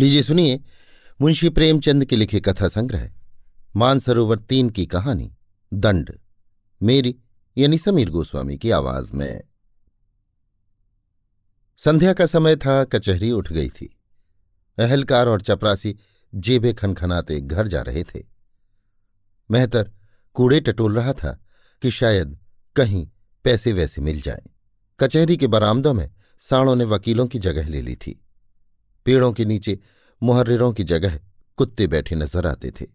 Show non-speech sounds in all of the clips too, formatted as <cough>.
लीजिए, सुनिए। मुंशी प्रेमचंद के लिखे कथा संग्रह। मानसरोवर तीन की कहानी। दंड। मेरी, यानी समीर गोस्वामी की आवाज़ में। संध्या का समय था, कचहरी उठ गई थी। अहलकार और चपरासी जेबे खनखनाते घर जा रहे थे। मेहतर कूड़े टटोल रहा था कि शायद कहीं पैसे वैसे मिल जाएँ। कचहरी के बरामदों में साणों ने वकीलों की जगह ले ली थी। पेड़ों के नीचे मुहर्रों की जगह कुत्ते बैठे नज़र आते थे।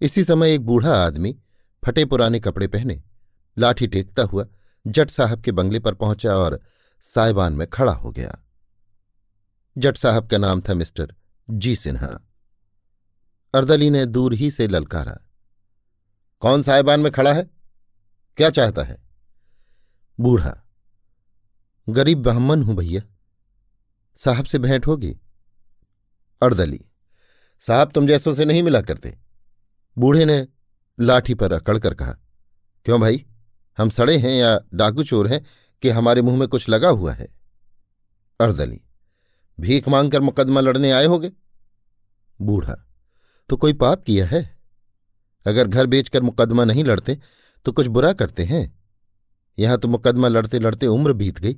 इसी समय एक बूढ़ा आदमी फटे पुराने कपड़े पहने, लाठी टेकता हुआ जट साहब के बंगले पर पहुँचा और साइबान में खड़ा हो गया। जट साहब का नाम था मिस्टर जी सिन्हा। अर्दली ने दूर ही से ललकारा। कौन साहिबान में खड़ा है? क्या चाहता है? बूढ़ा, गरीब ब्राह्मण हूँ भैया। साहब से भेंट होगी? अर्दली, साहब तुम जैसों से नहीं मिला करते। बूढ़े ने लाठी पर अकड़ कर कहा, क्यों भाई, हम सड़े हैं या डाकू चोर हैं कि हमारे मुँह में कुछ लगा हुआ है? अर्दली, भीख मांगकर मुकदमा लड़ने आए होगे? बूढ़ा तो कोई पाप किया है? अगर घर बेचकर मुकदमा नहीं लड़ते तो कुछ बुरा करते हैं? यहाँ तो मुकदमा लड़ते लड़ते उम्र बीत गई,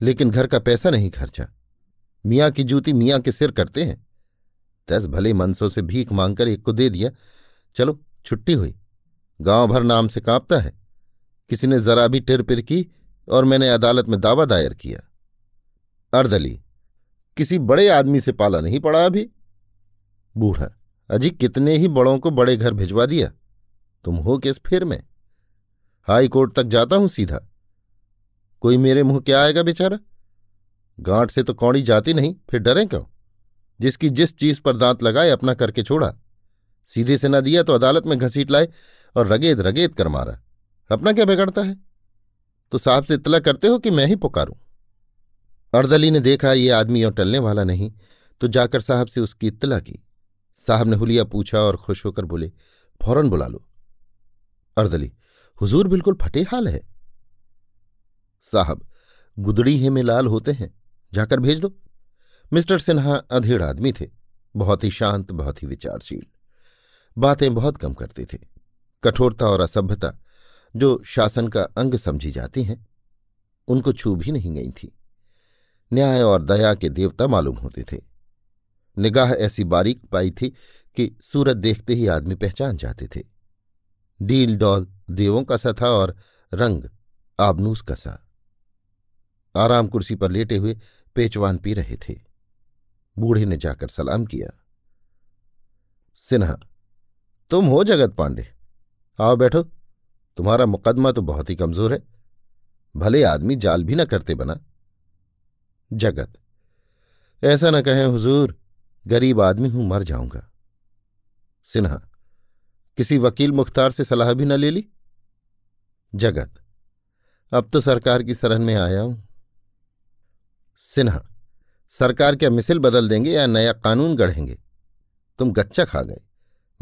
लेकिन घर का पैसा नहीं खर्चा। मियाँ की जूती मियाँ के सिर करते हैं। दस भले मनसों से भीख मांगकर एक को दे दिया। चलो, छुट्टी हुई। गाँव भर नाम से कांपता है। किसी ने जरा भी टिर पिर की और मैंने अदालत में दावा दायर किया। अर्दली, किसी बड़े आदमी से पाला नहीं पड़ा अभी? बूढ़ा, अजी कितने ही बड़ों को बड़े घर भिजवा दिया। तुम हो किस फिर में? हाई कोर्ट तक जाता हूँ सीधा। कोई मेरे मुँह क्या आएगा बेचारा? गांठ से तो कौड़ी जाती नहीं, फिर डरें क्यों? जिसकी जिस चीज़ पर दांत लगाए, अपना करके छोड़ा। सीधे से न दिया तो अदालत में घसीट लाए और रगेद रगेद कर मारा। अपना क्या बिगड़ता है? तो साहब से इतला करते हो कि मैं ही पुकारूं? अर्दली ने देखा ये आदमी और टलने वाला नहीं तो जाकर साहब से उसकी इतला की। साहब ने हुलिया पूछा और खुश होकर बोले, फ़ौरन बुला लो। अर्दली, हुजूर बिल्कुल फटे हाल है। साहब, गुदड़ी ही में लाल होते हैं। जाकर भेज दो। मिस्टर सिन्हा अधेड़ आदमी थे, बहुत ही शांत, बहुत ही विचारशील। बातें बहुत कम करते थे। कठोरता और असभ्यता, जो शासन का अंग समझी जाती हैं, उनको छू भी नहीं गई थी। न्याय और दया के देवता मालूम होते थे। निगाह ऐसी बारीक पाई थी कि सूरत देखते ही आदमी पहचान जाते थे। डील डॉल देवों का सा था और रंग आबनूस का सा। आराम कुर्सी पर लेटे हुए पेचवान पी रहे थे। बूढ़े ने जाकर सलाम किया। सिन्हा, तुम हो जगत पांडे। आओ बैठो। तुम्हारा मुकदमा तो बहुत ही कमज़ोर है। भले आदमी जाल भी न करते बना। जगत, ऐसा न कहें हुजूर, गरीब आदमी हूँ, मर जाऊँगा। सिन्हा, किसी वकील मुख्तार से सलाह भी न ले ली? जगत, अब तो सरकार की सरहन में आया हूँ। सिन्हा, सरकार क्या मिसिल बदल देंगे या नया कानून गढ़ेंगे? तुम गच्चा खा गए।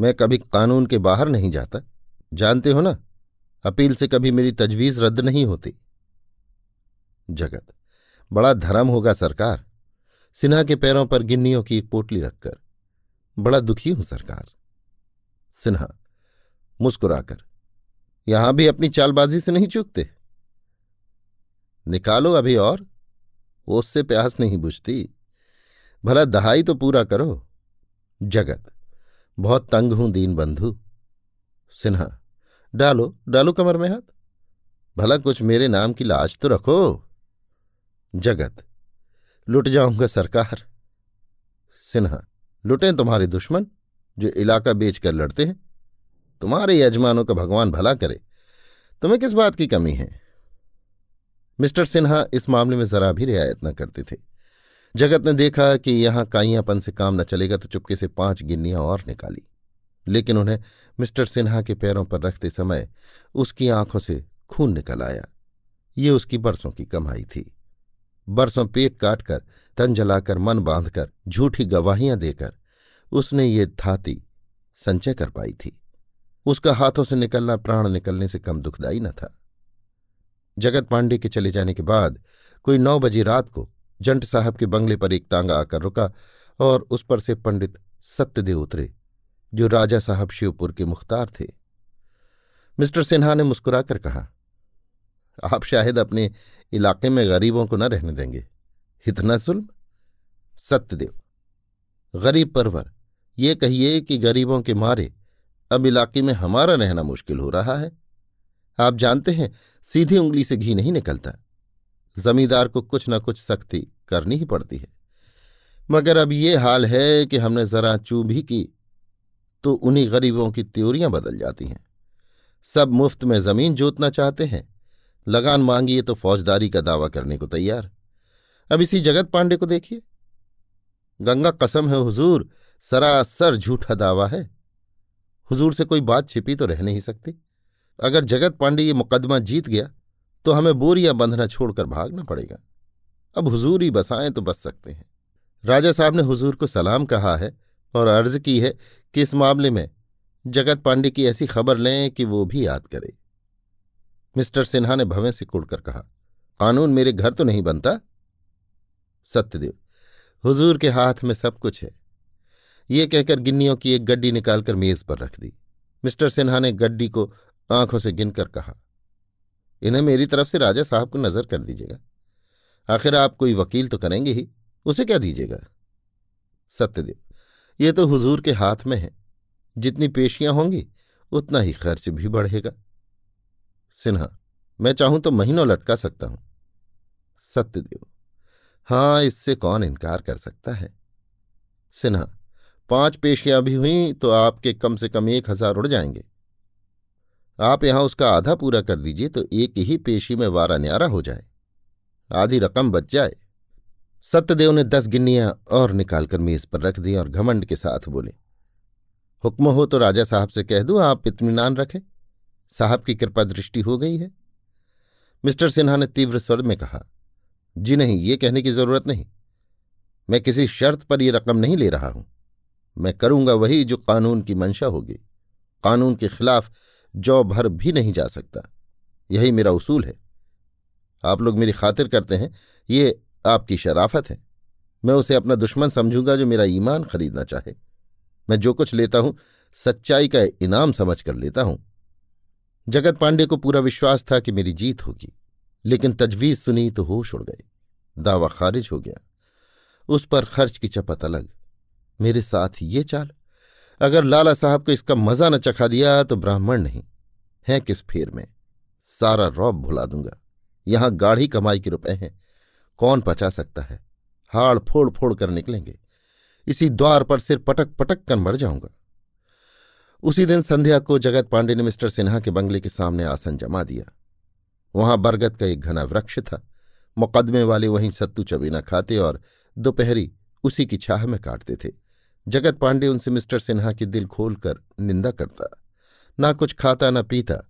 मैं कभी कानून के बाहर नहीं जाता। जानते हो ना? अपील से कभी मेरी तजवीज रद्द नहीं होती। जगत, बड़ा धर्म होगा सरकार। सिन्हा के पैरों पर गिन्नियों की पोटली रखकर। बड़ा दुखी हूँ सरकार। सिन्हा, मुस्कुराकर, यहाँ भी अपनी चालबाजी से नहीं चूकते? निकालो अभी और। उससे प्यास नहीं बुझती। भला दहाई तो पूरा करो। जगत, बहुत तंग हूँ दीन बंधु सिन्हा, डालो डालो कमर में हाथ। भला कुछ मेरे नाम की लाज तो रखो। जगत, लुट जाऊँगा सरकार। सिन्हा, लुटें तुम्हारे दुश्मन, जो इलाका बेचकर लड़ते हैं। तुम्हारे यजमानों का भगवान भला करे। तुम्हें किस बात की कमी है? मिस्टर सिन्हा इस मामले में जरा भी रियायत न करते थे। जगत ने देखा कि यहाँ काइयापन से काम न चलेगा तो चुपके से पाँच गिन्नियाँ और निकाली। लेकिन उन्हें मिस्टर सिन्हा के पैरों पर रखते समय उसकी आँखों से खून निकल आया। ये उसकी बरसों की कमाई थी। बरसों पेट काटकर, तन जलाकर, मन बांधकर, झूठी गवाहियाँ देकर उसने ये धाती संचय कर पाई थी। उसका हाथों से निकलना, प्राण निकलने से कम दुखदाई न था। जगत पांडे के चले जाने के बाद कोई नौ बजे रात को जंट साहब के बंगले पर एक तांगा आकर रुका और उस पर से पंडित सत्यदेव उतरे, जो राजा साहब शिवपुर के मुख्तार थे। मिस्टर सिन्हा ने मुस्कुराकर कहा, आप शायद अपने इलाके में गरीबों को न रहने देंगे। इतना सुल्म सत्यदेव, गरीब परवर, ये कहिए कि गरीबों के मारे अब इलाके में हमारा रहना मुश्किल हो रहा है। आप जानते हैं, सीधी उंगली से घी नहीं निकलता। जमींदार को कुछ न कुछ सख्ती करनी ही पड़ती है। मगर अब ये हाल है कि हमने जरा चू भी की तो उन्हीं गरीबों की त्योरियाँ बदल जाती हैं। सब मुफ़्त में ज़मीन जोतना चाहते हैं। लगान मांगिए तो फौजदारी का दावा करने को तैयार। अब इसी जगत पांडे को देखिए। गंगा कसम है हुजूर, सरासर झूठा दावा है। हुजूर से कोई बात छिपी तो रह नहीं सकती। अगर जगत पांडे ये मुकदमा जीत गया तो हमें बोरियाँ बंधना छोड़कर भागना पड़ेगा। अब हुजूर ही बसाएँ तो बस सकते हैं। राजा साहब ने हुजूर को सलाम कहा है और अर्ज़ की है कि इस मामले में जगत पांडे की ऐसी खबर लें कि वो भी याद करे। मिस्टर सिन्हा ने भवें से कुड़कर कहा, कानून मेरे घर तो नहीं बनता? सत्यदेव, हुजूर के हाथ में सब कुछ है। ये कहकर गिन्नियों की एक गड्डी निकालकर मेज पर रख दी। मिस्टर सिन्हा ने गड्डी को आँखों से गिनकर कहा, इन्हें मेरी तरफ़ से राजा साहब को नज़र कर दीजिएगा। आखिर आप कोई वकील तो करेंगे ही, उसे क्या दीजिएगा? सत्यदेव, ये तो हुजूर के हाथ में है। जितनी पेशियाँ होंगी, उतना ही खर्च भी बढ़ेगा। सिन्हा, मैं चाहूँ तो महीनों लटका सकता हूँ। सत्यदेव, हाँ, इससे कौन इनकार कर सकता है? सिन्हा, पाँच पेशियाँ भी हुई तो आपके कम से कम एक हज़ार उड़ जाएँगे। आप यहाँ उसका आधा पूरा कर दीजिए तो एक ही पेशी में वारा न्यारा हो जाए। आधी रकम बच जाए। सत्यदेव ने दस गिन्नियाँ और निकालकर मेज पर रख दी और घमंड के साथ बोले, हुक्म हो तो राजा साहब से कह दूँ, आप इत्मीनान रखें। साहब की कृपा दृष्टि हो गई है। मिस्टर सिन्हा ने तीव्र स्वर में कहा, जी नहीं, ये कहने की ज़रूरत नहीं। मैं किसी शर्त पर यह रकम नहीं ले रहा हूँ। मैं करूँगा वही जो कानून की मंशा होगी। कानून के खिलाफ जौ भर भी नहीं जा सकता। यही मेरा उसूल है। आप लोग मेरी खातिर करते हैं, ये आपकी शराफत है। मैं उसे अपना दुश्मन समझूँगा जो मेरा ईमान खरीदना चाहे। मैं जो कुछ लेता हूँ, सच्चाई का इनाम समझ कर लेता हूँ। जगत पांडे को पूरा विश्वास था कि मेरी जीत होगी, लेकिन तजवीज सुनी तो होश उड़ गए। दावा खारिज हो गया। उस पर खर्च की चपत अलग। मेरे साथ ये चाल। अगर लाला साहब को इसका मज़ा न चखा दिया तो ब्राह्मण नहीं। है किस फेर में? सारा रौब भुला दूँगा। यहाँ गाढ़ी कमाई के रुपए हैं। कौन पचा सकता है? हाड़ फोड़ फोड़ कर निकलेंगे। इसी द्वार पर सिर पटक पटक कर मर जाऊँगा। उसी दिन संध्या को जगत पांडे ने मिस्टर सिन्हा के बंगले के सामने आसन जमा दिया। वहाँ बरगद का एक घना वृक्ष था। मुकदमे वाले वहीं सत्तू चबीना खाते और दोपहरी उसी की छाह में काटते थे। जगत पांडे उनसे मिस्टर सिन्हा की दिल खोलकर निंदा करता। ना कुछ खाता, ना पीता,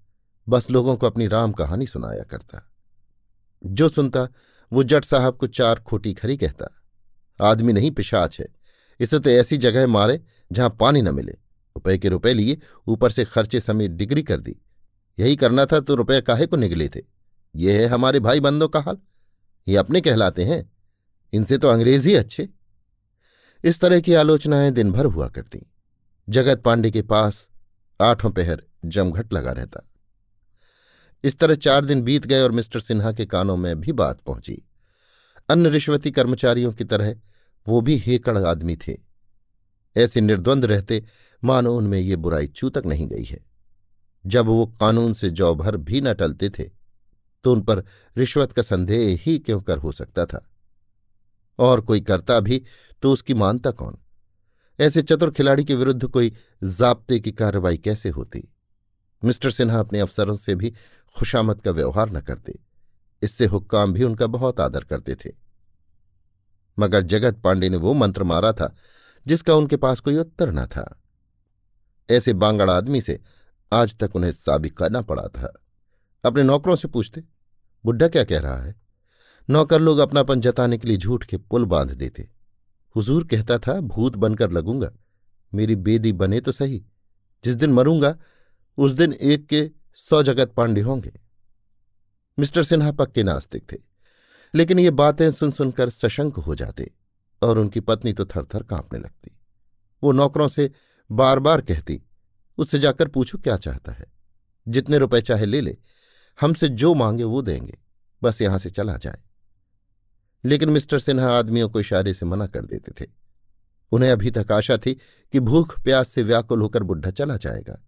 बस लोगों को अपनी राम कहानी सुनाया करता। जो सुनता, वो जट साहब को चार खोटी खरी कहता, आदमी नहीं, पिशाच है। इसे तो ऐसी जगह मारे जहाँ पानी न मिले। रुपए के रुपए लिए ऊपर से खर्चे समेत डिग्री कर दी। यही करना था तो रुपए काहे को निकले थे? ये है हमारे भाई बंदों का हाल। ये अपने कहलाते हैं। इनसे तो अंग्रेज़ ही अच्छे। इस तरह की आलोचनाएँ दिन भर हुआ करती। जगत पांडे के पास आठों पहर जमघट लगा रहता। इस तरह चार दिन बीत गए और मिस्टर सिन्हा के कानों में भी बात पहुँची। अन्य रिश्वती कर्मचारियों की तरह वो भी हेकड़ आदमी थे। ऐसे निर्द्वंद रहते मानो उनमें ये बुराई चू तक नहीं गई है। जब वो कानून से जौ भर भी न टलते थे तो उन पर रिश्वत का संदेह ही क्यों कर हो सकता था? और कोई करता भी तो उसकी मानता कौन? ऐसे चतुर खिलाड़ी के विरुद्ध कोई जाब्ते की कार्रवाई कैसे होती? मिस्टर सिन्हा अपने अफसरों से भी खुशामद का व्यवहार न करते। इससे हुक्काम भी उनका बहुत आदर करते थे। मगर जगत पांडे ने वो मंत्र मारा था, जिसका उनके पास कोई उत्तर न था। ऐसे बांगड़ आदमी से आज तक उन्हें साबिक करना पड़ा था। अपने नौकरों से पूछते, बुढ़ा क्या कह रहा है? नौकर लोग अपनापन जताने के लिए झूठ के पुल बाँध देते। हुजूर कहता था, भूत बनकर लगूँगा। मेरी बेदी बने तो सही। जिस दिन मरूँगा, उस दिन एक के सौ जगत पांडे होंगे। मिस्टर सिन्हा पक्के नास्तिक थे, लेकिन ये बातें सुन सुनकर सशंक हो जाते और उनकी पत्नी तो थर थर कांपने लगती। वो नौकरों से बार बार कहती, उससे जाकर पूछो क्या चाहता है। जितने रुपए चाहे ले ले। हमसे जो मांगे वो देंगे। बस यहाँ से चला जाए। लेकिन मिस्टर सिन्हा आदमियों को इशारे से मना कर देते थे। उन्हें अभी तक आशा थी कि भूख, प्यास से व्याकुल होकर बुढ़ा चला जाएगा।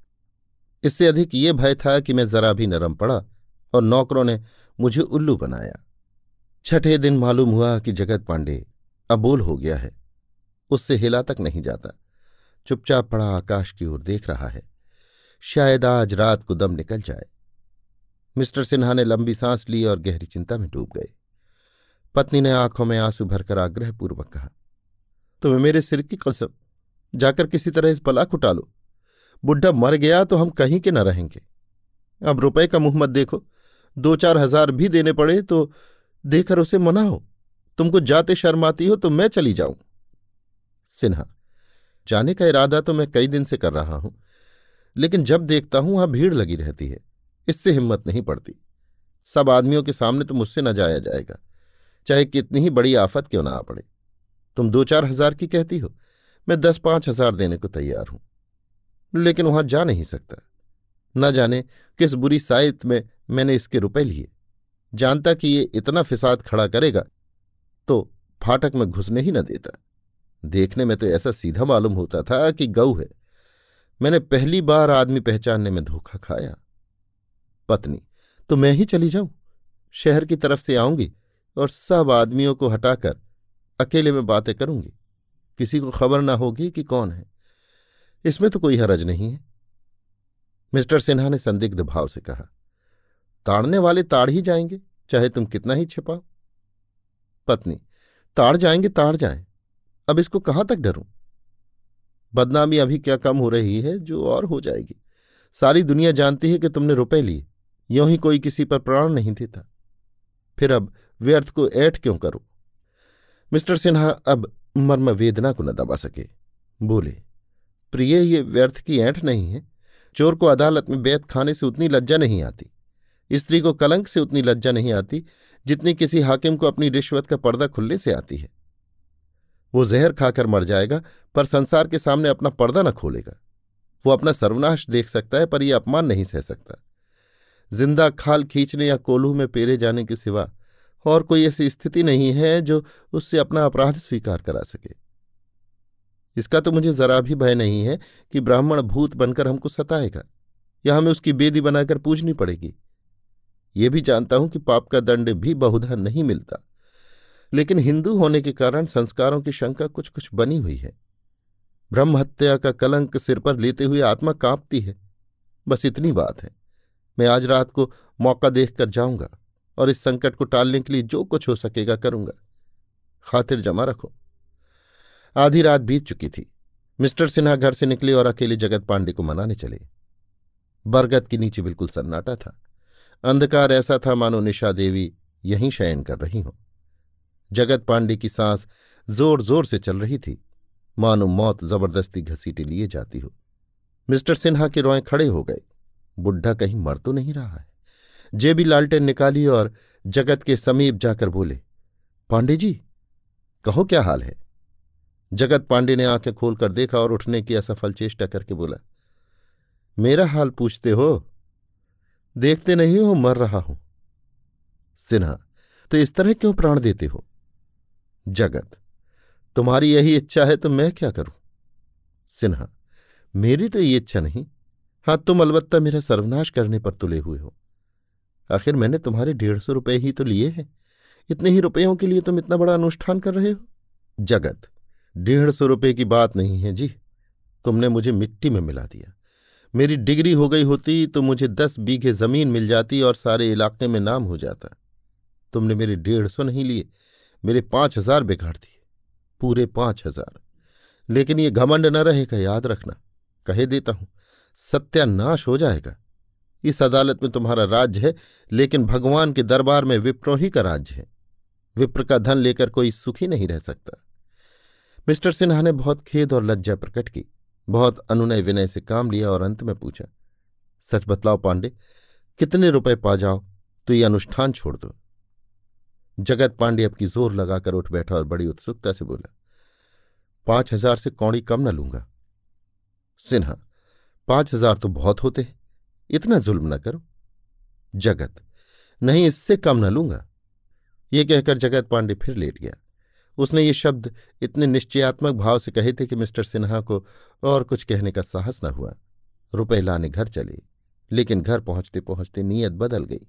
इससे अधिक ये भय था कि मैं जरा भी नरम पड़ा और नौकरों ने मुझे उल्लू बनाया। छठे दिन मालूम हुआ कि जगत पांडे अबोल हो गया है। उससे हिला तक नहीं जाता। चुपचाप पड़ा आकाश की ओर देख रहा है। शायद आज रात को दम निकल जाए। मिस्टर सिन्हा ने लंबी सांस ली और गहरी चिंता में डूब गए। पत्नी ने आँखों में आँसू भरकर आग्रहपूर्वक कहा, तुम्हें मेरे सिर की कसम, जाकर किसी तरह इस बला को टालो। बुढ़ा मर गया तो हम कहीं के न रहेंगे। अब रुपए का मुँह मत देखो दो चार हज़ार भी देने पड़े तो देकर उसे मनाओ तुमको जाते शर्म आती हो तो मैं चली जाऊँ। सिन्हा, जाने का इरादा तो मैं कई दिन से कर रहा हूँ, लेकिन जब देखता हूँ वहाँ भीड़ लगी रहती है, इससे हिम्मत नहीं पड़ती। सब आदमियों के सामने तो मुझसे न जाया जाएगा। चाहे कितनी ही बड़ी आफत क्यों ना आ पड़े। तुम दो चार हज़ार की कहती हो, मैं दस पाँच हज़ार देने को तैयार हूँ। लेकिन वहाँ जा नहीं सकता। न जाने किस बुरी साइत में मैंने इसके रुपए लिए। जानता कि ये इतना फिसाद खड़ा करेगा तो फाटक में घुसने ही न देता। देखने में तो ऐसा सीधा मालूम होता था कि गऊ है। मैंने पहली बार आदमी पहचानने में धोखा खाया। पत्नी तो मैं ही चली जाऊँ? शहर की तरफ़ से आऊँगी? और सब आदमियों को हटाकर अकेले में बातें करूँगी। किसी को खबर ना होगी कि कौन है। इसमें तो कोई हरज नहीं है। मिस्टर सिन्हा ने संदिग्ध भाव से कहा, ताड़ने वाले ताड़ ही जाएँगे, चाहे तुम कितना ही छिपाओ। पत्नी, ताड़ जाएँगे, ताड़ जाएँ। अब इसको कहाँ तक डरूं? बदनामी अभी क्या कम हो रही है, जो और हो जाएगी। सारी दुनिया जानती है कि तुमने रुपए लिए, यों ही कोई किसी पर प्राण नहीं देता। फिर अब व्यर्थ को ऐठ क्यों करो? मिस्टर सिन्हा अब मर्म वेदना को न दबा सके। बोले, प्रिय, ये व्यर्थ की ऐंठ नहीं है। चोर को अदालत में बैत खाने से उतनी लज्जा नहीं आती। स्त्री को कलंक से उतनी लज्जा नहीं आती, जितनी किसी हाकिम को अपनी रिश्वत का पर्दा खुलने से आती है। वो जहर खाकर मर जाएगा, पर संसार के सामने अपना पर्दा न खोलेगा। वो अपना सर्वनाश देख सकता है, पर यह अपमान नहीं सह सकता। ज़िंदा खाल खींचने या कोल्हू में पेरे जाने के सिवा और कोई ऐसी स्थिति नहीं है जो उससे अपना अपराध स्वीकार करा सके। इसका तो मुझे जरा भी भय नहीं है कि ब्राह्मण भूत बनकर हमको सताएगा, या हमें उसकी बेदी बनाकर पूजनी पड़ेगी। ये भी जानता हूँ कि पाप का दंड भी बहुधा नहीं मिलता, लेकिन हिंदू होने के कारण संस्कारों की शंका कुछ कुछ बनी हुई है। ब्रह्म हत्या का कलंक सिर पर लेते हुए आत्मा कांपती है। बस इतनी बात है। मैं आज रात को मौका देखकर जाऊँगा। और इस संकट को टालने के लिए जो कुछ हो सकेगा करूँगा। खातिर जमा रखो। आधी रात बीत चुकी थी। मिस्टर सिन्हा घर से निकले और अकेले जगत पांडे को मनाने चले। बरगद के नीचे बिल्कुल सन्नाटा था। अंधकार ऐसा था, मानो निशा देवी यहीं शयन कर रही हो। जगत पांडे की सांस ज़ोर ज़ोर से चल रही थी। मानो मौत ज़बरदस्ती घसीटे लिए जाती हो। मिस्टर सिन्हा के रोए खड़े हो गए। बुढ़ा कहीं मर तो नहीं रहा है। जेबी लालटेन निकाली और जगत के समीप जाकर बोले, पांडे जी, कहो क्या हाल है? जगत पांडे ने आँखें खोलकर देखा और उठने की असफल चेष्टा करके बोला, मेरा हाल पूछते हो? देखते नहीं हो, मर रहा हूँ। सिन्हा तो इस तरह क्यों प्राण देते हो? जगत, तुम्हारी यही इच्छा है तो मैं क्या करूँ? सिन्हा, मेरी तो ये इच्छा नहीं। हाँ तुम अलबत्ता मेरा सर्वनाश करने पर तुले हुए हो। आखिर मैंने तुम्हारे डेढ़ सौ रुपये ही तो लिए हैं। इतने ही रुपयों के लिए तुम इतना बड़ा अनुष्ठान कर रहे हो? जगत, डेढ़ सौ रुपये की बात नहीं है जी। तुमने मुझे मिट्टी में मिला दिया। मेरी डिग्री हो गई होती तो मुझे दस बीघे ज़मीन मिल जाती और सारे इलाके में नाम हो जाता। तुमने मेरे डेढ़ सौ नहीं लिए, मेरे पाँच हज़ार बिगाड़ दिए। पूरे पाँच हज़ार। लेकिन ये घमंड न रहेगा, याद रखना। कहे देता हूँ, सत्यानाश हो जाएगा। इस अदालत में तुम्हारा राज्य है, लेकिन भगवान के दरबार में विप्रों ही का राज्य है। विप्र का धन लेकर कोई सुखी नहीं रह सकता। मिस्टर सिन्हा ने बहुत खेद और लज्जा प्रकट की। बहुत अनुनय विनय से काम लिया और अंत में पूछा, सच बतलाओ पांडे, कितने रुपए पा जाओ? तो ये अनुष्ठान छोड़ दो। जगत पांडे अब की ज़ोर लगाकर उठ बैठा और बड़ी उत्सुकता से बोला, पाँच हज़ार से कौड़ी कम न लूँगा। सिन्हा, पाँच हज़ार तो बहुत होते हैं। इतना जुल्म न करो। जगत। नहीं, इससे कम न लूँगा। ये कहकर जगत पांडे फिर लेट गया। उसने ये शब्द इतने निश्चयात्मक भाव से कहे थे कि मिस्टर सिन्हा को और कुछ कहने का साहस न हुआ। रुपए लाने घर चले, लेकिन घर पहुँचते पहुँचते नीयत बदल गई।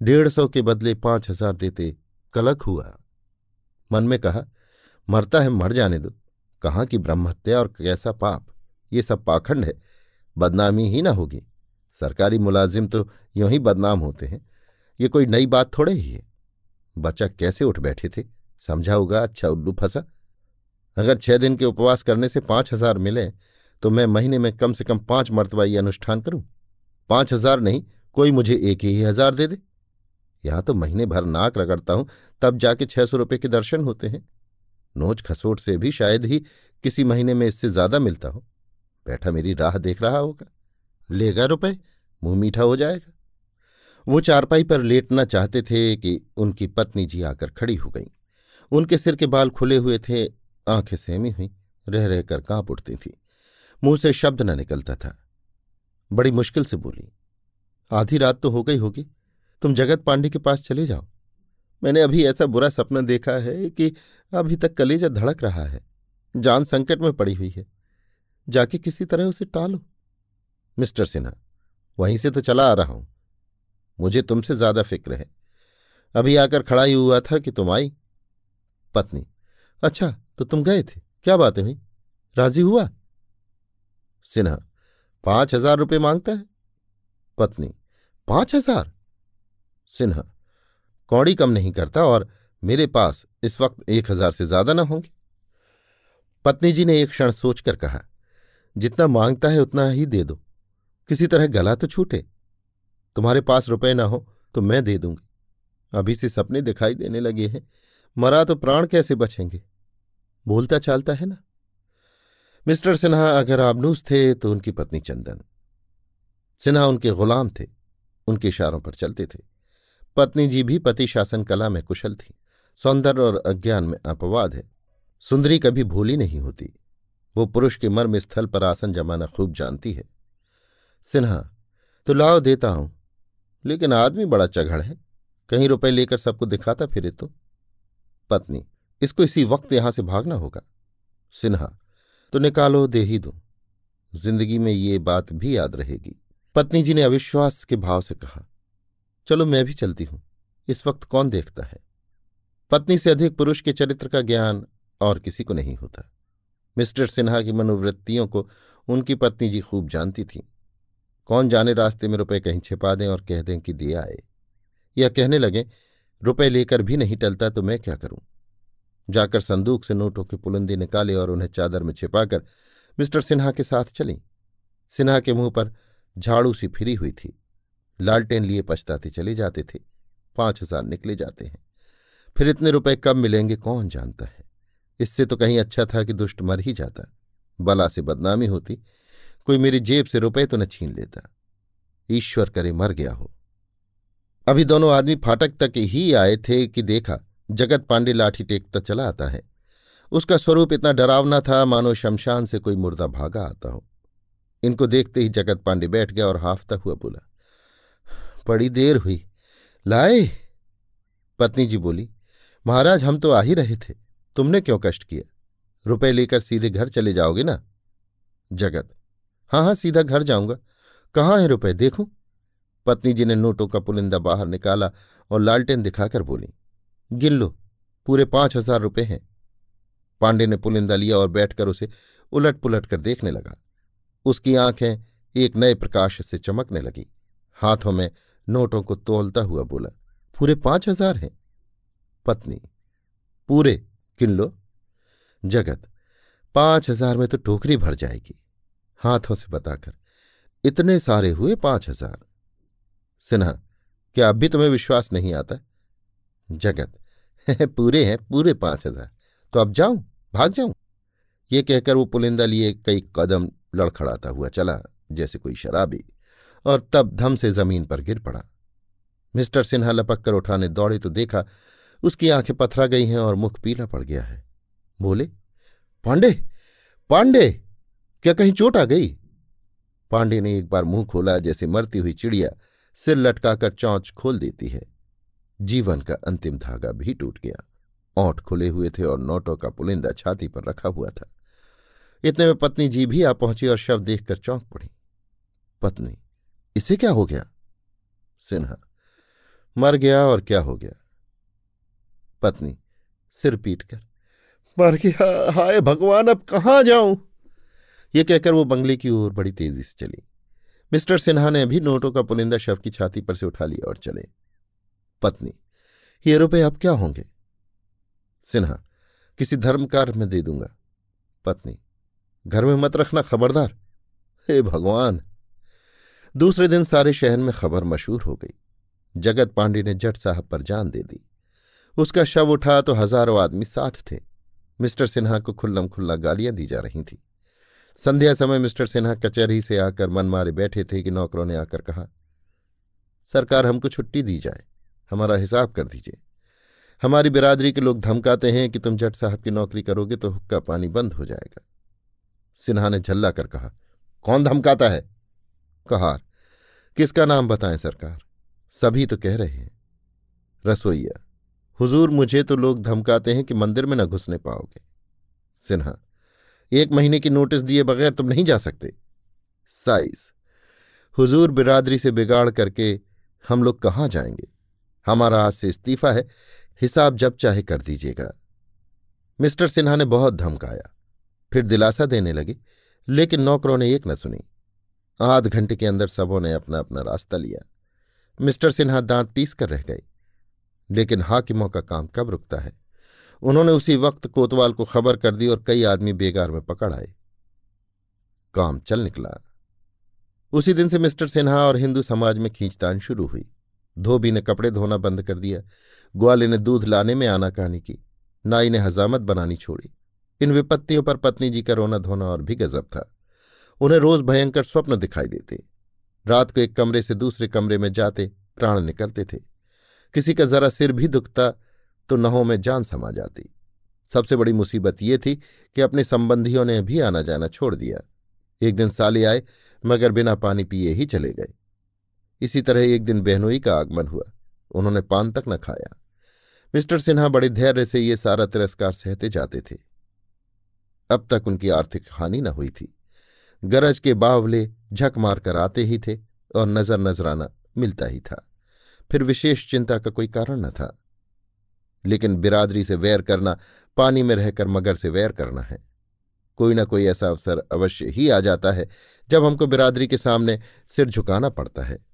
डेढ़ सौ के बदले पाँच हज़ार देते कलक हुआ। मन में कहा, मरता है, मर जाने दो। कहाँ की ब्रह्महत्या और कैसा पाप? ये सब पाखंड है। बदनामी ही ना होगी। सरकारी मुलाजिम तो यूँ ही बदनाम होते हैं। ये कोई नई बात थोड़े ही है। बच्चा कैसे उठ बैठे थे? समझा होगा अच्छा उल्लू फंसा। अगर छह दिन के उपवास करने से पाँच हज़ार मिले तो मैं महीने में कम से कम पाँच मरतबा ये अनुष्ठान करूँ। पाँच हज़ार नहीं, कोई मुझे एक ही हज़ार दे दे। यहाँ तो महीने भर नाक रगड़ता हूँ, तब जाके छह सौ रुपये के दर्शन होते हैं। नोच खसोट से भी शायद ही किसी महीने में इससे ज़्यादा मिलता हो। बैठा मेरी राह देख रहा होगा। लेगा रुपए, मुँह मीठा हो जाएगा। वो चारपाई पर लेटना चाहते थे कि उनकी पत्नी जी आकर खड़ी हो गई। उनके सिर के बाल खुले हुए थे, आँखें सहमी हुई, रह रहकर काँप उठती थी। मुँह से शब्द न निकलता था। बड़ी मुश्किल से बोली, आधी रात तो हो गई होगी, तुम जगत पांडे के पास चले जाओ। मैंने अभी ऐसा बुरा सपना देखा है कि अभी तक कलेजा धड़क रहा है, जान संकट में पड़ी हुई है। जाके किसी तरह उसे टालो। मिस्टर सिन्हा, वहीं से तो चला आ रहा हूँ। मुझे तुमसे ज़्यादा फ़िक्र है। अभी आकर खड़ा ही हुआ था कि तुम आई। पत्नी अच्छा तो तुम गए थे? क्या बातें हुई? राज़ी हुआ? सिन्हा, पाँच हज़ार रुपये माँगता है? पत्नी, पाँच हज़ार? सिन्हा, कौड़ी कम नहीं करता और मेरे पास इस वक्त एक हज़ार से ज़्यादा ना होंगे। पत्नी जी ने एक क्षण सोचकर कहा, जितना माँगता है उतना ही दे दो। किसी तरह गला तो छूटे। तुम्हारे पास रुपए ना हो तो मैं दे दूँगी। अभी से सपने दिखाई देने लगे हैं। मरा तो प्राण कैसे बचेंगे? बोलता चालता है ना? मिस्टर सिन्हा अगर आबनूस थे तो उनकी पत्नी चंदन। सिन्हा उनके गुलाम थे, उनके इशारों पर चलते थे। पत्नी जी भी पति शासन कला में कुशल थी। सौंदर्य और अज्ञान में अपवाद है। सुंदरी कभी भूली नहीं होती। वो पुरुष के मर्म स्थल पर आसन जमाना खूब जानती है। सिन्हा तो लाओ देता हूँ। लेकिन आदमी बड़ा चघड़ है। कहीं रुपए लेकर सबको दिखाता फिरे तो। पत्नी, इसको इसी वक्त यहाँ से भागना होगा। सिन्हा तो निकालो दे ही दो। ज़िंदगी में ये बात भी याद रहेगी। पत्नी जी ने अविश्वास के भाव से कहा, चलो मैं भी चलती हूँ। इस वक्त कौन देखता है? पत्नी से अधिक पुरुष के चरित्र का ज्ञान और किसी को नहीं होता। मिस्टर सिन्हा की मनोवृत्तियों को उनकी पत्नी जी खूब जानती थीं। कौन जाने रास्ते में रुपए कहीं छिपा दें और कह दें कि दिया आए। या कहने लगे, रुपए लेकर भी नहीं टलता तो मैं क्या करूँ? जाकर संदूक से नोटों के पुलंदी निकाले और उन्हें चादर में छिपाकर मिस्टर सिन्हा के साथ चली। सिन्हा के मुँह पर झाड़ू सी फिरी हुई थी। लालटेन लिए पछताते चले जाते थे। पाँच हज़ार निकले जाते हैं। फिर इतने रुपए कब मिलेंगे कौन जानता है? इससे तो कहीं अच्छा था कि दुष्ट मर ही जाता। बला से बदनामी होती। कोई मेरी जेब से रुपए तो न छीन लेता। ईश्वर करे मर गया हो। अभी दोनों आदमी फाटक तक ही आए थे कि देखा, जगत पांडे लाठी टेकता चला आता है। उसका स्वरूप इतना डरावना था, मानो शमशान से कोई मुर्दा भागा आता हो। इनको देखते ही जगत पांडे बैठ गया और हाफता हुआ बोला, बड़ी देर हुई, लाए। पत्नी जी बोली, महाराज, हम तो आ ही रहे थे, तुमने क्यों कष्ट किया? रुपए लेकर सीधे घर चले जाओगे ना? जगत हाँ हाँ सीधा घर जाऊँगा। कहाँ है रुपए? देखूँ। पत्नी जी ने नोटों का पुलिंदा बाहर निकाला और लालटेन दिखाकर बोली, गिन लो, पूरे पाँच हज़ार रुपये हैं। पांडे ने पुलिंदा लिया और बैठकर उसे उलट पुलट कर देखने लगा। उसकी आँखें एक नए प्रकाश से चमकने लगी। हाथों में नोटों को तोलता हुआ बोला, पूरे पाँच हज़ार हैं। पत्नी, पूरे किन लो। जगत, पाँच हज़ार में तो टोकरी भर जाएगी। हाथों से बताकर, इतने सारे हुए पाँच हज़ार। सिन्हा, क्या अब भी तुम्हें विश्वास नहीं आता? जगत, <laughs> पूरे हैं, पूरे पाँच हज़ार। तो अब जाऊँ, भाग जाऊँ? ये कहकर वो पुलिंदा लिए कई कदम लड़खड़ाता हुआ चला, जैसे कोई शराबी, और तब धम से ज़मीन पर गिर पड़ा। मिस्टर सिन्हा लपक कर उठाने दौड़े तो देखा, उसकी आँखें पथरा गई हैं और मुख पीला पड़ गया है। बोले, पांडे पांडे क्या कहीं चोट आ गई? पांडे ने एक बार मुँह खोला, जैसे मरती हुई चिड़िया, सिर लटकाकर चौंच खोल देती है। जीवन का अंतिम धागा भी टूट गया। ओंठ खुले हुए थे और नोटों का पुलिंदा छाती पर रखा हुआ था। इतने में पत्नी जी भी आ पहुँची और शव देखकर चौंक पड़ी। पत्नी, इसे क्या हो गया? सिन्हा, मर गया और क्या हो गया? पत्नी, सिर पीट कर मर गया, हाय भगवान, अब कहाँ जाऊँ? ये कहकर वो बंगले की ओर बड़ी तेज़ी से चली। मिस्टर सिन्हा ने भी नोटों का पुलिंदा शव की छाती पर से उठा लिया और चले। पत्नी, ये रुपये अब क्या होंगे? सिन्हा, किसी धर्म कार्य में दे दूँगा। पत्नी, घर में मत रखना, खबरदार। हे भगवान! दूसरे दिन सारे शहर में खबर मशहूर हो गई। जगत पांडे ने जट साहब पर जान दे दी। उसका शव उठा तो हज़ारों आदमी साथ थे। मिस्टर सिन्हा को खुल्लम खुल्ला गालियाँ दी जा रही थी। संध्या समय मिस्टर सिन्हा कचहरी से आकर मन मारे बैठे थे कि नौकरों ने आकर कहा, सरकार हमको छुट्टी दी जाए, हमारा हिसाब कर दीजिए। हमारी बिरादरी के लोग धमकाते हैं कि तुम जट साहब की नौकरी करोगे तो हुक्का पानी बंद हो जाएगा। सिन्हा ने झल्ला कर कहा, कौन धमकाता है? कहार किसका नाम बताएँ सरकार? सभी तो कह रहे हैं। रसोईया, हुजूर मुझे तो लोग धमकाते हैं कि मंदिर में न घुसने पाओगे। सिन्हा एक महीने की नोटिस दिए बगैर तुम नहीं जा सकते। साइज़। हुजूर बिरादरी से बिगाड़ करके, हम लोग कहाँ जाएँगे? हमारा आज से इस्तीफा है, हिसाब जब चाहे कर दीजिएगा। मिस्टर सिन्हा ने बहुत धमकाया। फिर दिलासा देने लगे, लेकिन नौकरों ने एक न सुनी। आध घंटे के अंदर सबों ने अपना अपना रास्ता लिया। मिस्टर सिन्हा दांत पीस कर रह गए। लेकिन हाकिमों का काम कब रुकता है? उन्होंने उसी वक्त कोतवाल को खबर कर दी और कई आदमी बेगार में पकड़ आए। काम चल निकला। उसी दिन से मिस्टर सिन्हा और हिंदू समाज में खींचतान शुरू हुई। धोबी ने कपड़े धोना बंद कर दिया। ग्वाले ने दूध लाने में आना कहानी की। नाई ने हजामत बनानी छोड़ी। इन विपत्तियों पर पत्नी जी का रोना धोना और भी गजब था। उन्हें रोज भयंकर स्वप्न दिखाई देते। रात को एक कमरे से दूसरे कमरे में जाते, प्राण निकलते थे। किसी का जरा सिर भी दुखता तो नहों में जान समा जाती। सबसे बड़ी मुसीबत ये थी कि अपने संबंधियों ने भी आना जाना छोड़ दिया। एक दिन साले आए, मगर बिना पानी पिए ही चले गए। इसी तरह एक दिन बहनोई का आगमन हुआ। उन्होंने पान तक न खाया। मिस्टर सिन्हा बड़े धैर्य से ये सारा तिरस्कार सहते जाते थे। अब तक उनकी आर्थिक हानि न हुई थी। गरज के बावले झक मारकर आते ही थे और नज़र नजराना मिलता ही था। फिर विशेष चिंता का कोई कारण न था। लेकिन बिरादरी से वैर करना, पानी में रहकर मगर से वैर करना है। कोई ना कोई ऐसा अवसर अवश्य ही आ जाता है, जब हमको बिरादरी के सामने सिर झुकाना पड़ता है।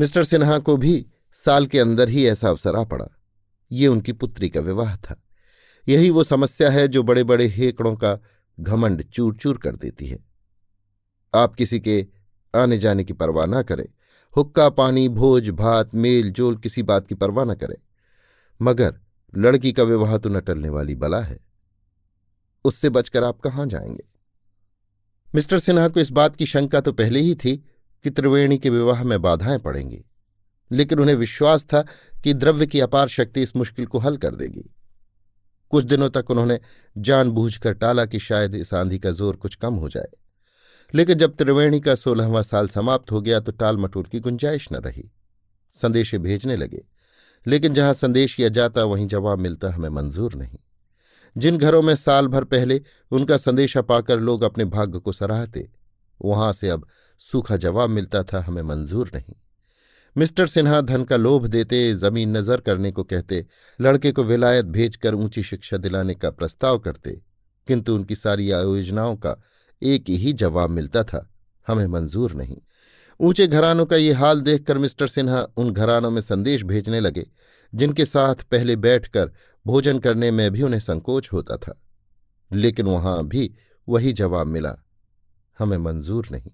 मिस्टर सिन्हा को भी साल के अंदर ही ऐसा अवसर आ पड़ा। ये उनकी पुत्री का विवाह था। यही वो समस्या है जो बड़े बड़े हेकड़ों का घमंड चूर चूर कर देती है। आप किसी के आने जाने की परवाह ना करें। हुक्का पानी, भोज, भात मेल जोल किसी बात की परवाह न करें। मगर लड़की का विवाह तो न टलने वाली बला है। उससे बचकर आप कहाँ जाएँगे? मिस्टर सिन्हा को इस बात की शंका तो पहले ही थी कि त्रिवेणी के विवाह में बाधाएँ पड़ेंगी, लेकिन उन्हें विश्वास था कि द्रव्य की अपार शक्ति इस मुश्किल को हल कर देगी। कुछ दिनों तक उन्होंने जानबूझकर टाला कि शायद इस आंधी का ज़ोर कुछ कम हो जाए, लेकिन जब त्रिवेणी का सोलहवां साल समाप्त हो गया तो टाल मटोल की गुंजाइश न रही। संदेशे भेजने लगे। लेकिन जहाँ संदेश किया जाता, वहीं जवाब मिलता हमें मंजूर नहीं। जिन घरों में साल भर पहले उनका संदेशा पाकर लोग अपने भाग्य को सराहते, वहाँ से अब सूखा जवाब मिलता था हमें मंजूर नहीं। मिस्टर सिन्हा धन का लोभ देते, ज़मीन नज़र करने को कहते, लड़के को विलायत भेजकर ऊँची शिक्षा दिलाने का प्रस्ताव करते, किंतु उनकी सारी आयोजनाओं का एक ही जवाब मिलता था, हमें मंजूर नहीं। ऊँचे घरानों का ये हाल देखकर मिस्टर सिन्हा उन घरानों में संदेश भेजने लगे, जिनके साथ पहले बैठकर भोजन करने में भी उन्हें संकोच होता था। लेकिन वहाँ भी वही जवाब मिला, हमें मंजूर नहीं।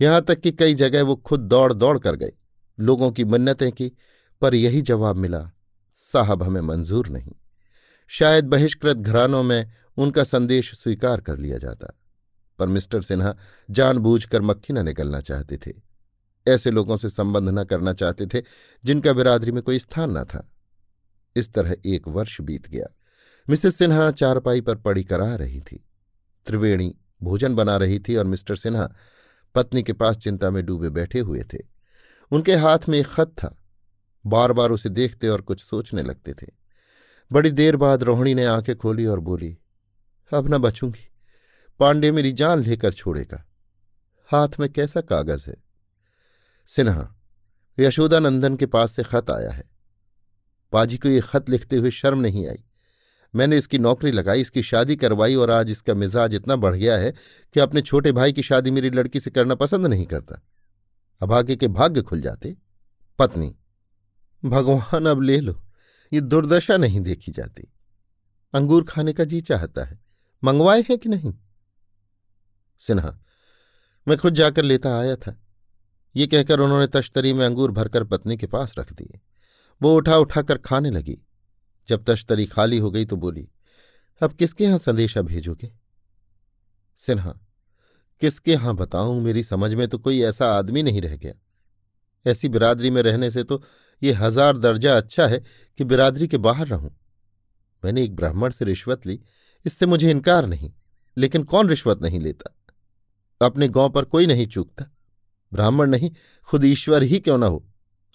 यहाँ तक कि कई जगह वो खुद दौड़ दौड़ कर गए, लोगों की मन्नतें की, पर यही जवाब मिला, साहब, हमें मंजूर नहीं। शायद बहिष्कृत घरानों में उनका संदेश स्वीकार कर लिया जाता। पर मिस्टर सिन्हा जानबूझकर मक्खी न निकलना चाहते थे। ऐसे लोगों से संबंध न करना चाहते थे, जिनका बिरादरी में कोई स्थान न था। इस तरह एक वर्ष बीत गया। मिसेस सिन्हा चारपाई पर पड़ी करा रही थी। त्रिवेणी भोजन बना रही थी और मिस्टर सिन्हा पत्नी के पास चिंता में डूबे बैठे हुए थे। उनके हाथ में एक खत था। बार बार उसे देखते और कुछ सोचने लगते थे। बड़ी देर बाद रोहिणी ने आँखें खोली और बोली, अब न बचूँगी। पांडे मेरी जान लेकर छोड़ेगा। हाथ में कैसा कागज़ है? सिन्हा, यशोदानंदन के पास से खत आया है। पाजी को ये खत लिखते हुए शर्म नहीं आई। मैंने इसकी नौकरी लगाई, इसकी शादी करवाई और आज इसका मिजाज इतना बढ़ गया है कि अपने छोटे भाई की शादी मेरी लड़की से करना पसंद नहीं करता। अभागे के भाग्य खुल जाते। पत्नी, भगवान अब ले लो, ये दुर्दशा नहीं देखी जाती। अंगूर खाने का जी चाहता है। मंगवाए हैं कि नहीं? सिन्हा, मैं खुद जाकर लेता आया था। ये कहकर उन्होंने तश्तरी में अंगूर भरकर पत्नी के पास रख दिए। वो उठा उठाकर खाने लगी। जब तश्तरी खाली हो गई तो बोली, अब किसके यहाँ संदेशा भेजोगे? सिन्हा, किसके यहाँ बताऊँ? मेरी समझ में तो कोई ऐसा आदमी नहीं रह गया। ऐसी बिरादरी में रहने से तो ये हज़ार दर्जा अच्छा है कि बिरादरी के बाहर रहूँ। मैंने एक ब्राह्मण से रिश्वत ली, इससे मुझे इनकार नहीं। लेकिन कौन रिश्वत नहीं लेता? अपने गाँव पर कोई नहीं चूकता। ब्राह्मण नहीं, खुद ईश्वर ही क्यों न हो?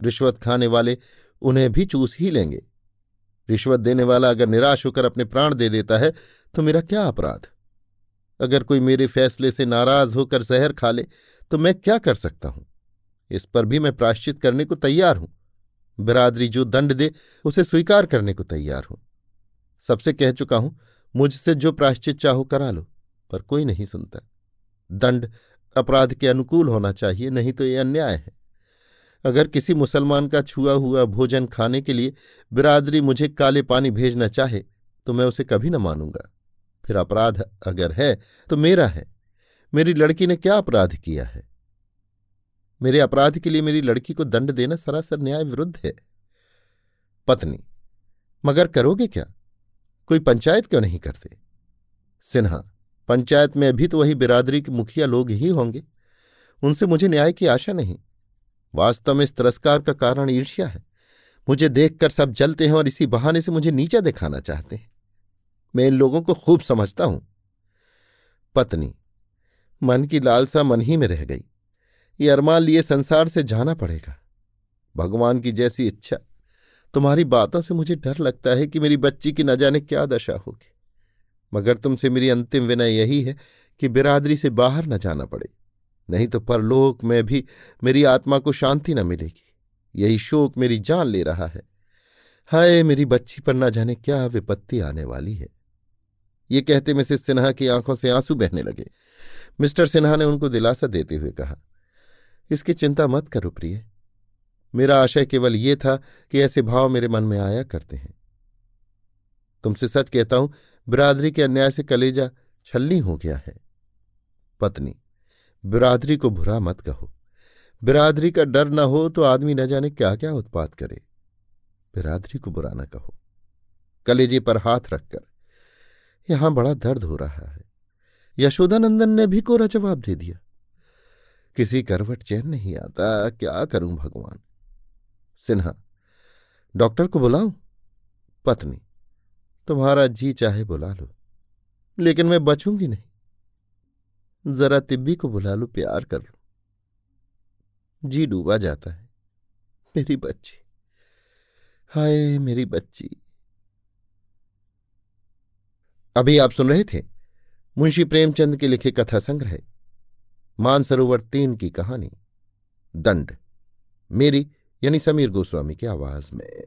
रिश्वत खाने वाले उन्हें भी चूस ही लेंगे। रिश्वत देने वाला अगर निराश होकर अपने प्राण दे देता है तो मेरा क्या अपराध? अगर कोई मेरे फैसले से नाराज़ होकर जहर खा ले तो मैं क्या कर सकता हूँ? इस पर भी मैं प्राश्चित करने को तैयार हूँ। बिरादरी जो दंड दे, उसे स्वीकार करने को तैयार हूँ। सबसे कह चुका हूँ, मुझसे जो प्राश्चित चाहो करा लो, पर कोई नहीं सुनता। दंड अपराध के अनुकूल होना चाहिए, नहीं तो ये अन्याय है। अगर किसी मुसलमान का छुआ हुआ भोजन खाने के लिए बिरादरी मुझे काले पानी भेजना चाहे तो मैं उसे कभी न मानूँगा। फिर अपराध अगर है तो मेरा है। मेरी लड़की ने क्या अपराध किया है? मेरे अपराध के लिए मेरी लड़की को दंड देना सरासर न्याय विरुद्ध है। पत्नी, मगर करोगे क्या? कोई पंचायत क्यों नहीं करते? सिन्हा पंचायत में अभी तो वही बिरादरी के मुखिया लोग ही होंगे। उनसे मुझे न्याय की आशा नहीं। वास्तव में इस तिरस्कार का कारण ईर्ष्या है। मुझे देखकर सब जलते हैं और इसी बहाने से मुझे नीचा दिखाना चाहते हैं। मैं इन लोगों को खूब समझता हूँ। पत्नी, मन की लालसा मन ही में रह गई। ये अरमान लिए संसार से जाना पड़ेगा। भगवान की जैसी इच्छा। तुम्हारी बातों से मुझे डर लगता है कि मेरी बच्ची की न जाने क्या दशा होगी। मगर तुमसे मेरी अंतिम विनय यही है कि बिरादरी से बाहर न जाना पड़े। नहीं तो परलोक में भी मेरी आत्मा को शांति न मिलेगी। यही शोक मेरी जान ले रहा है। हाय, मेरी बच्ची पर न जाने क्या विपत्ति आने वाली है। ये कहते मिसेस सिन्हा की आँखों से आँसू बहने लगे। मिस्टर सिन्हा ने उनको दिलासा देते हुए कहा, इसकी चिंता मत करो प्रिय। मेरा आशय केवल ये था कि ऐसे भाव मेरे मन में आया करते हैं। तुमसे सच कहता हूँ बिरादरी के अन्याय से कलेजा छलनी हो गया है। पत्नी, बिरादरी को बुरा मत कहो। बिरादरी का डर न हो तो आदमी न जाने क्या क्या उत्पात करे। बिरादरी को बुरा न कहो। कलेजे पर हाथ रखकर, यहाँ बड़ा दर्द हो रहा है। यशोदानंदन ने भी कोरा जवाब दे दिया। किसी करवट चैन नहीं आता, क्या करूँ भगवान? सिन्हा, डॉक्टर को बुलाऊं? पत्नी तुम्हारा जी चाहे बुला लो, लेकिन मैं बचूँगी नहीं। जरा तिब्बी को बुला लो, प्यार कर लो। जी डूबा जाता है। मेरी बच्ची, हाय मेरी बच्ची। अभी आप सुन रहे थे मुंशी प्रेमचंद के लिखे कथा संग्रह, मानसरोवर तीन की कहानी, दंड, मेरी यानी समीर गोस्वामी की आवाज़ में।